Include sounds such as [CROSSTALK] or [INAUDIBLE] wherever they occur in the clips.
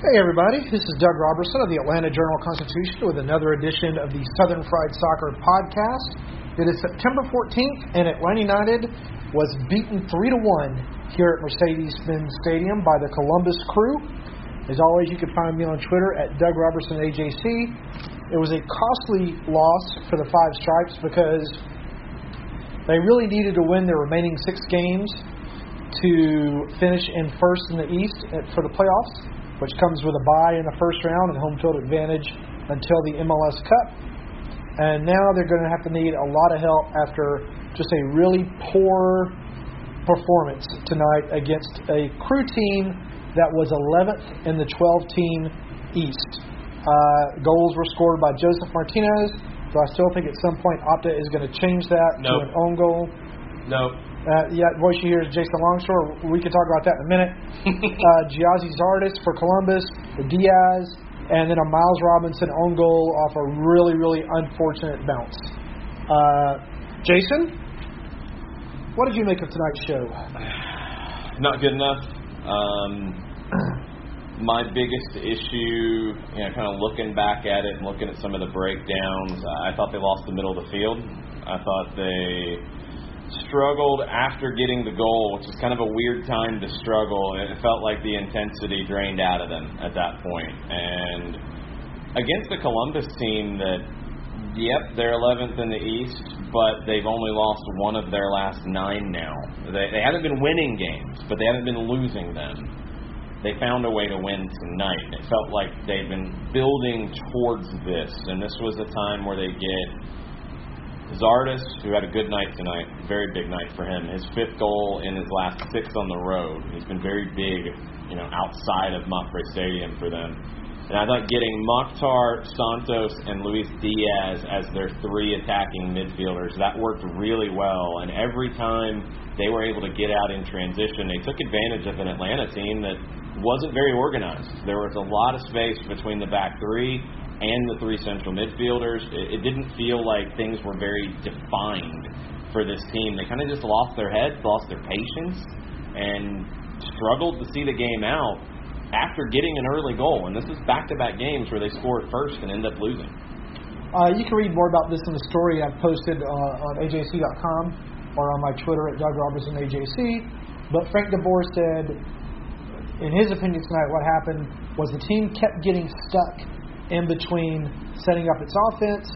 Hey everybody, this is Doug Robertson of the Atlanta Journal Constitution with another edition of the Southern Fried Soccer podcast. It is September 14th, and Atlanta United was beaten three to one here at Mercedes-Benz Stadium by the Columbus Crew. As always, you can find me on Twitter at Doug Robertson AJC. It was a costly loss for the Five Stripes because they really needed to win their remaining six games to finish in first in the East for the playoffs, which comes with a bye in the first round and home field advantage until the MLS Cup. And now they're going to have to need a lot of help after just a really poor performance tonight against a crew team that was 11th in the 12 team East. Uh, goals were scored by Josef Martinez, so I still think at some point Opta is going to change that Nope. to an own goal. No. Uh, yeah, voice you hear is Jason Longshore. We can talk about that in a minute. [LAUGHS] uh, Gyasi Zardes for Columbus, Diaz, and then a Miles Robinson own goal off a really, really unfortunate bounce. Uh, Jason, what did you make of tonight's show? [SIGHS] Not good enough. Um, [CLEARS THROAT] my biggest issue, you know, kind of looking back at it and looking at some of the breakdowns, I thought they lost the middle of the field. I thought they struggled after getting the goal, which is kind of a weird time to struggle. It felt like the intensity drained out of them at that point. And against the Columbus team that, yep, they're 11th in the East, but they've only lost one of their last nine now. They, they haven't been winning games, but they haven't been losing them. They found a way to win tonight. It felt like they've been building towards this, and this was a time where they get Zardes, who had a good night tonight, very big night for him. His fifth goal in his last six on the road. He's been very big, you know, outside of MAPFRE Stadium for them. And I thought getting Mokhtar, Santos, and Luis Diaz as their three attacking midfielders, that worked really well. And every time they were able to get out in transition, they took advantage of an Atlanta team that wasn't very organized. There was a lot of space between the back three and the three central midfielders. It, it didn't feel like things were very defined for this team. They kind of just lost their heads, lost their patience, and struggled to see the game out after getting an early goal. And this is back-to-back games where they scored first and end up losing. Uh, you can read more about this in the story I've posted uh, on AJC.com or on my Twitter at Doug Robertson AJC. But Frank DeBoer said, in his opinion tonight, what happened was the team kept getting stuck in between setting up its offense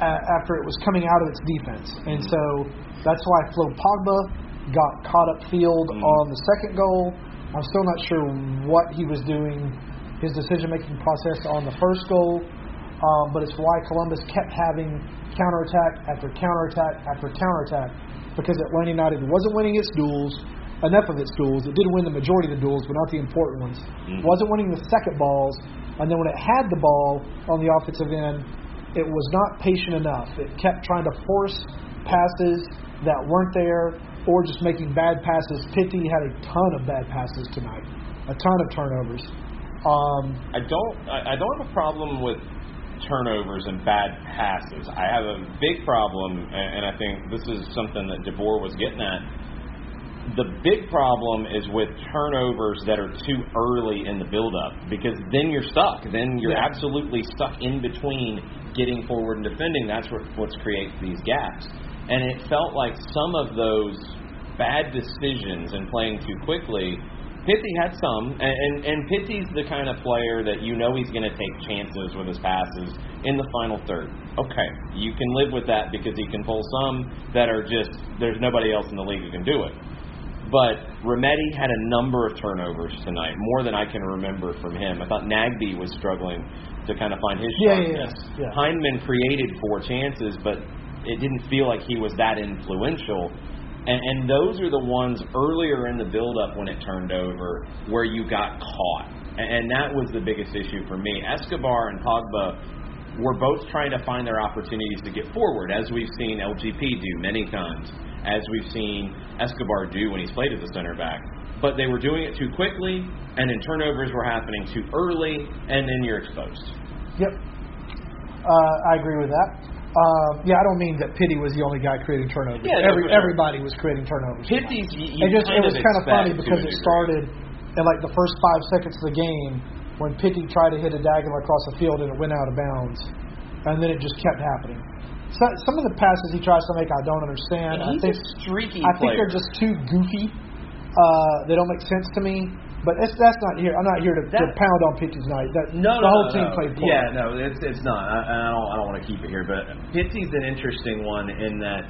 uh, after it was coming out of its defense. And so that's why Flo Pogba got caught up field on the second goal. I'm still not sure what he was doing, his decision making process on the first goal, um, but it's why Columbus kept having counterattack after counterattack after counterattack because Atlanta United wasn't winning its duels, enough of its duels. It did win the majority of the duels, but not the important ones. Wasn't winning the second balls, and then when it had the ball on the offensive end, it was not patient enough. It kept trying to force passes that weren't there or just making bad passes. Pity had a ton of bad passes tonight, a ton of turnovers. Um, I don't I, I don't have a problem with turnovers and bad passes. I have a big problem, and, and I think this is something that DeBoer was getting at. The big problem is with turnovers that are too early in the build-up because then you're stuck. Then you're Yeah. absolutely stuck in between getting forward and defending. That's what what creates these gaps. And it felt like some of those bad decisions and playing too quickly. Pity had some, and, and, and Pity's the kind of player that you know he's going to take chances with his passes in the final third. Okay, you can live with that because he can pull some that are just, there's nobody else in the league who can do it. But Remedi had a number of turnovers tonight, more than I can remember from him. I thought Nagbe was struggling to kind of find his Yeah, yeah, sharpness. yeah, yeah. Hyndman created four chances, but it didn't feel like he was that influential. And, and those are the ones earlier in the build-up when it turned over where you got caught. And, and that was the biggest issue for me. Escobar and Pogba were both trying to find their opportunities to get forward, as we've seen LGP do many times, as we've seen Escobar do when he's played as a center back. But they were doing it too quickly, and then turnovers were happening too early, and then you're exposed. Yep. Uh, I agree with that. Um, yeah, I don't mean that Pity was the only guy creating turnovers. Yeah, Every, everybody was creating turnovers. You, you it just it was kind of funny because it degree. started in like the first five seconds of the game when Pity tried to hit a diagonal across the field and it went out of bounds, and then it just kept happening. So, some of the passes he tries to make, I don't understand. I He's think a streaky I think player. they're just too goofy. Uh, they don't make sense to me. But it's, that's not here. I'm not here to, to pound on Pity's night. That, No, the no, whole no, team no. played poor. Yeah, no, it's it's not. I, I don't I don't want to keep it here, but Pity's an interesting one in that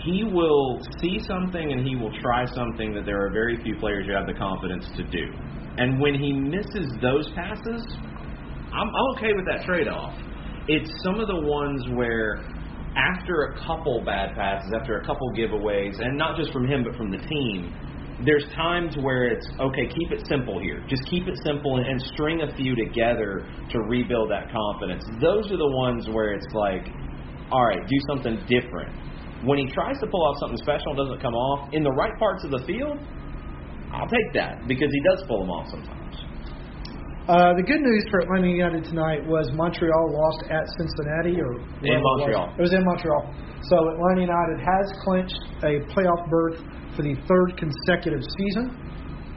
he will see something and he will try something that there are very few players who have the confidence to do. And when he misses those passes, I'm, I'm okay with that trade-off. It's some of the ones where after a couple bad passes, after a couple giveaways, and not just from him but from the team, there's times where it's okay, keep it simple here. Just keep it simple and, and string a few together to rebuild that confidence. Those are the ones where it's like, all right, do something different. When he tries to pull off something special and doesn't come off in the right parts of the field, I'll take that because he does pull them off sometimes. Uh, the good news for Atlanta United tonight was Montreal lost at Cincinnati, or wherever it In was. Montreal. It was in Montreal. So Atlanta United has clinched a playoff berth for the third consecutive season.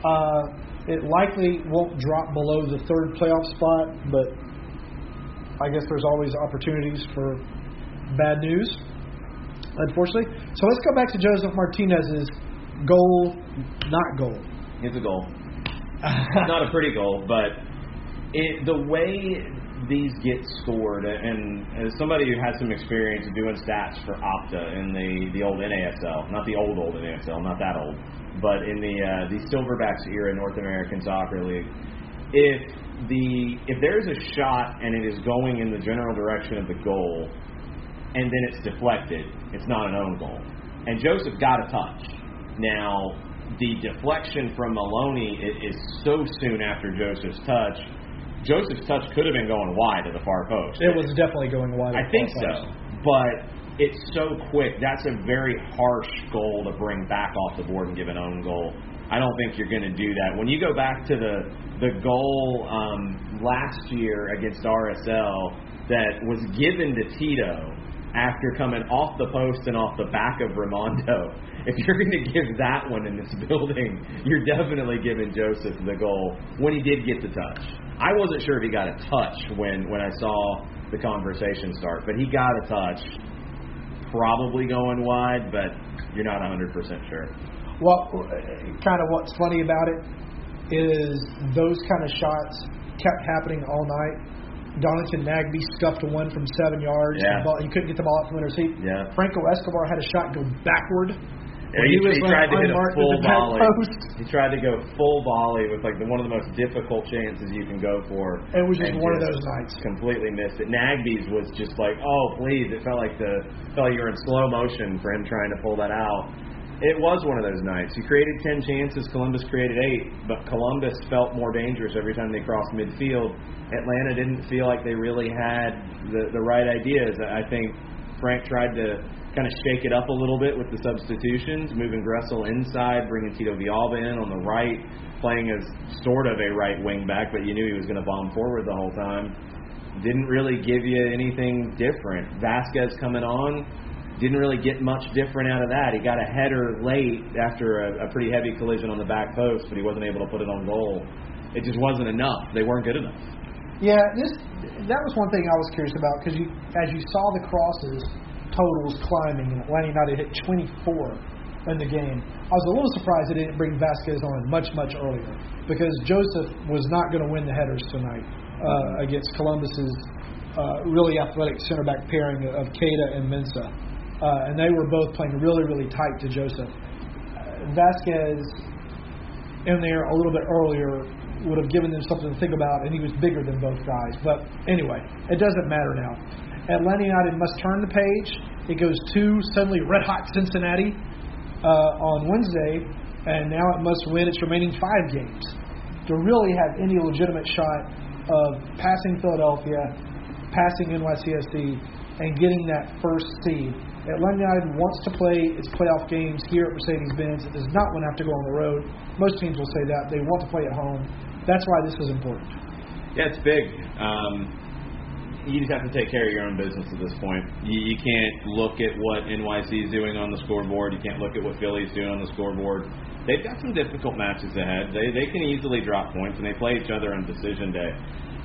Uh, it likely won't drop below the third playoff spot, but I guess there's always opportunities for bad news, unfortunately. So let's go back to Josef Martinez's goal, not goal. It's a goal. [LAUGHS] not a pretty goal, but it, the way these get scored, and as somebody who had some experience doing stats for Opta in the the old NASL, not the old old NASL, not that old, but in the uh, the Silverbacks era North American Soccer League, if the if there's a shot and it is going in the general direction of the goal, and then it's deflected, it's not an own goal. And Josef got a touch. Now, the deflection from Maloney is so soon after Josef's touch. Josef's touch could have been going wide to the far post. It was definitely going wide. I think so, but it's so quick. That's a very harsh goal to bring back off the board and give an own goal. I don't think you're going to do that. When you go back to the the goal um, last year against RSL that was given to Tito after coming off the post and off the back of Rimando, [LAUGHS] if you're going to give that one in this [LAUGHS] building, you're definitely giving Josef the goal when he did get the touch. I wasn't sure if he got a touch when when I saw the conversation start, but he got a touch. Probably going wide, but you're not 100% sure. What uh, kind of what's funny about it is those kind of shots kept happening all night. Darlington Nagbe scuffed a one from seven yards. Yeah. Ball, he couldn't get the ball out from under his feet. Yeah. Franco Escobar had a shot go backward. Yeah, when he, was he tried to hit a full at the back volley. post. He tried to go full volley with like the, one of the most difficult chances you can go for. It was just one of those nights. Completely missed it. Nagbe's was just like, oh please! It felt like the felt like you were in slow motion for him trying to pull that out. It was one of those nights. He created ten chances. Columbus created eight, but Columbus felt more dangerous every time they crossed midfield. Atlanta didn't feel like they really had the the right ideas. I think Frank tried to kind of shake it up a little bit with the substitutions, moving Gressel inside, bringing Tito Villalba in on the right, playing as sort of a right wing back, but you knew he was going to bomb forward the whole time. Didn't really give you anything different. Vazquez coming on, didn't really get much different out of that. He got a header late after a, a pretty heavy collision on the back post, but he wasn't able to put it on goal. It just wasn't enough. They weren't good enough. Yeah, this that was one thing I was curious about because you, as you saw the crosses totals climbing, and Atlanta United hit 24 in the game. I was a little surprised they didn't bring Vazquez on much, much earlier because Josef was not going to win the headers tonight uh, against Columbus's uh, really athletic center back pairing of Keita and Mensah. Uh, and they were both playing really, really tight to Josef. Uh, Vazquez in there a little bit earlier would have given them something to think about, and he was bigger than both guys. But anyway, it doesn't matter now. Atlanta United must turn the page. It goes to suddenly red hot Cincinnati uh, on Wednesday, and now it must win its remaining five games to really have any legitimate shot of passing Philadelphia, passing NYCFC, and getting that first seed. Atlanta United wants to play its playoff games here at Mercedes-Benz. It does not want to have to go on the road. Most teams will say that they want to play at home. That's why this is important. Yeah, it's big. Um, you just have to take care of your own business at this point. You, you can't look at what NYC is doing on the scoreboard. You can't look at what Philly's doing on the scoreboard. They've got some difficult matches ahead. They they can easily drop points, and they play each other on decision day.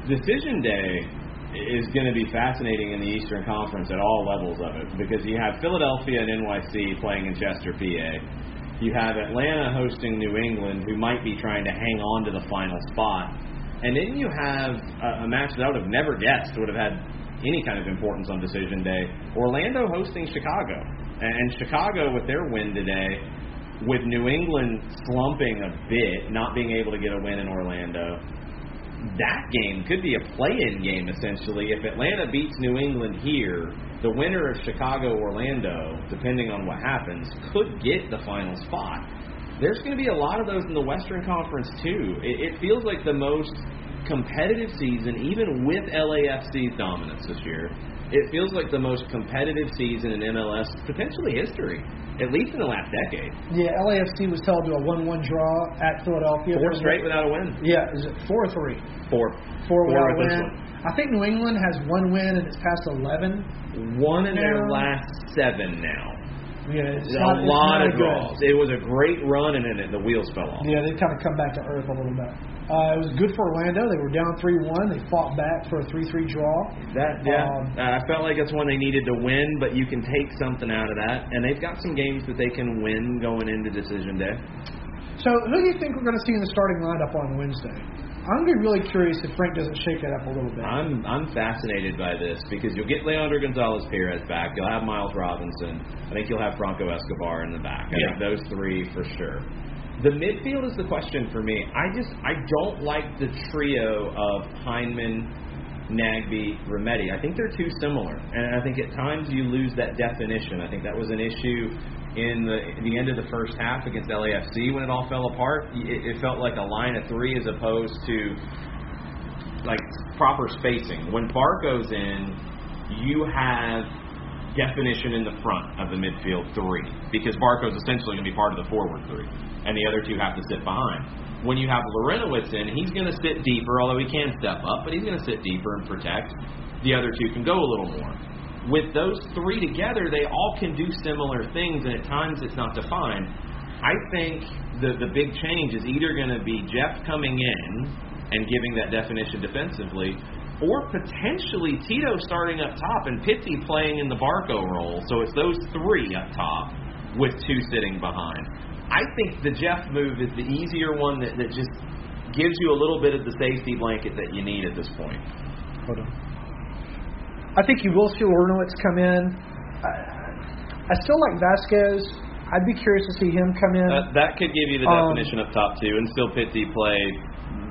Decision day is going to be fascinating in the Eastern Conference at all levels of it because you have Philadelphia and NYC playing in Chester, PA. You have Atlanta hosting New England, who might be trying to hang on to the final spot. And then you have a, a match that I would have never guessed would have had any kind of importance on decision day. Orlando hosting Chicago. And Chicago, with their win today, with New England slumping a bit, not being able to get a win in Orlando, that game could be a play-in game essentially. If Atlanta beats New England here, the winner of Chicago Orlando, depending on what happens, could get the final spot. There's going to be a lot of those in the Western Conference too. It, it feels like the most competitive season, even with LAFC's dominance this year. It feels like the most competitive season in MLS potentially history, at least in the last decade. Yeah, LAFC was held to a one-one draw at Philadelphia. Four straight without a win. Yeah, is it four or three? Four. Four without a win. I think New England has one win and it's past eleven. One in their last seven now. Yeah, it's a not, it's lot not of good. draws. It was a great run, and then the wheels fell off. Yeah, they've kind of come back to earth a little bit. Uh, it was good for Orlando. They were down three one. They fought back for a three three draw. That yeah, Um, uh, I felt like it's one they needed to win, but you can take something out of that, and they've got some games that they can win going into decision day. So, who do you think we're going to see in the starting lineup on Wednesday? I'm going to be really curious if Frank doesn't shake that up a little bit. I'm I'm fascinated by this because you'll get Leandro Gonzalez Pirez back. You'll have Miles Robinson. I think you'll have Franco Escobar in the back. I think those three for sure. The midfield is the question for me. I just I don't like the trio of Hyndman, Nagbe, Remedi. I think they're too similar, and I think at times you lose that definition. I think that was an issue in the the end of the first half against LAFC when it all fell apart. It, it felt like a line of three as opposed to like proper spacing. When Bar goes in, you have definition in the front of the midfield three because Barco's essentially going to be part of the forward three, and the other two have to sit behind. When you have Larentowicz in, he's going to sit deeper, although he can step up, but he's going to sit deeper and protect. The other two can go a little more. With those three together, they all can do similar things, and at times it's not defined. I think the the big change is either going to be Jeff coming in and giving that definition defensively, or potentially Tito starting up top and Pity playing in the Barco role. So it's those three up top with two sitting behind. I think the Jeff move is the easier one that, that just gives you a little bit of the safety blanket that you need at this point. Hold on. I think you will see Larentowicz come in. I, I still like Vazquez. I'd be curious to see him come in. That, that could give you the Um, definition up top too, and still Pity play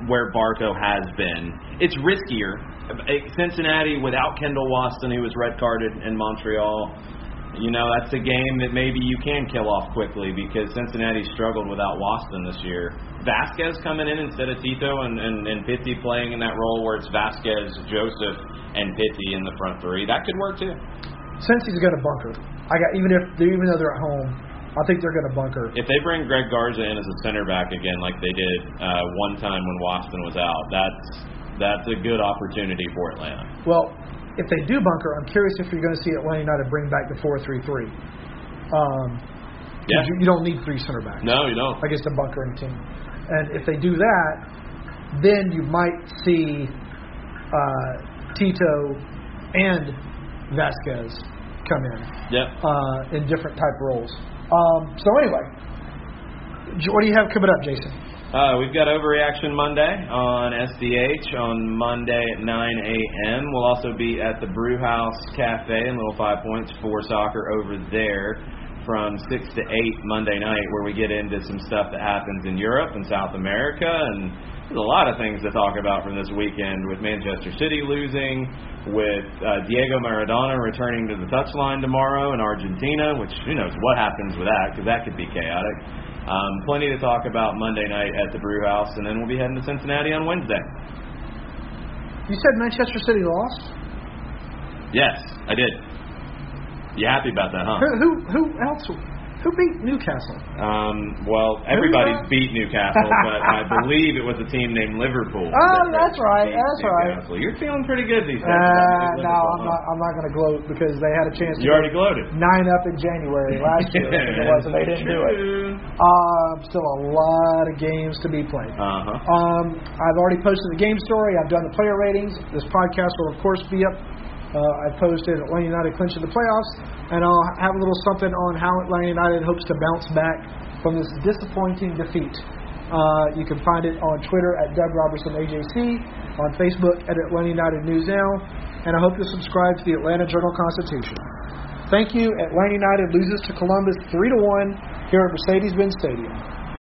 where Barco has been. It's riskier. Cincinnati without Kendall Waston, who was red carded in Montreal. You know that's a game that maybe you can kill off quickly because Cincinnati struggled without Waston this year. Vazquez coming in instead of Tito and, and, and Pity playing in that role where it's Vazquez, Josef, and Pity in the front three. That could work too. Since he's going to bunker, I got even if even though they're at home, I think they're going to bunker. If they bring Greg Garza in as a center back again, like they did uh, one time when Waston was out, that's that's a good opportunity for Atlanta. Well, if they do bunker, I'm curious if you're going to see Atlanta United bring back the four-three-three. Um, Yeah. you, you don't need three center backs No, you don't. against a bunkering team. And if they do that, then you might see uh, Tito and Vazquez come in Yep. uh, in different type roles. Um, so anyway, what do you have coming up, Jason? Uh, we've got Overreaction Monday on SDH on Monday at 9 a.m. We'll also be at the Brew House Cafe in Little Five Points for soccer over there from 6 to 8 Monday night, where we get into some stuff that happens in Europe and South America. And there's a lot of things to talk about from this weekend with Manchester City losing, with uh, Diego Maradona returning to the touchline tomorrow in Argentina, which who knows what happens with that, because that could be chaotic. Um, plenty to talk about Monday night at the Brew House, and then we'll be heading to Cincinnati on Wednesday. You said Manchester City lost. Yes, I did. You happy about that, huh? Who who who else? Who beat Newcastle? Um, well, everybody's beat Newcastle, [LAUGHS] but I believe it was a team named Liverpool. Oh, that- that's right, that's right. You're feeling pretty good these days. Uh, no, I'm not. I'm not going to gloat because they had a chance to You already gloated. nine up in January last year. Think [LAUGHS] it was, and they didn't do it. Um, still a lot of games to be played. Uh huh. Um, I've already posted the game story. I've done the player ratings. This podcast will, of course, be up. Uh, I posted Atlanta United clinching the playoffs, and I'll have a little something on how Atlanta United hopes to bounce back from this disappointing defeat. Uh, you can find it on Twitter at Doug Robertson AJC, on Facebook at Atlanta United News Now, and I hope you subscribe to the Atlanta Journal Constitution. Thank you. Atlanta United loses to Columbus three to one here at Mercedes-Benz Stadium.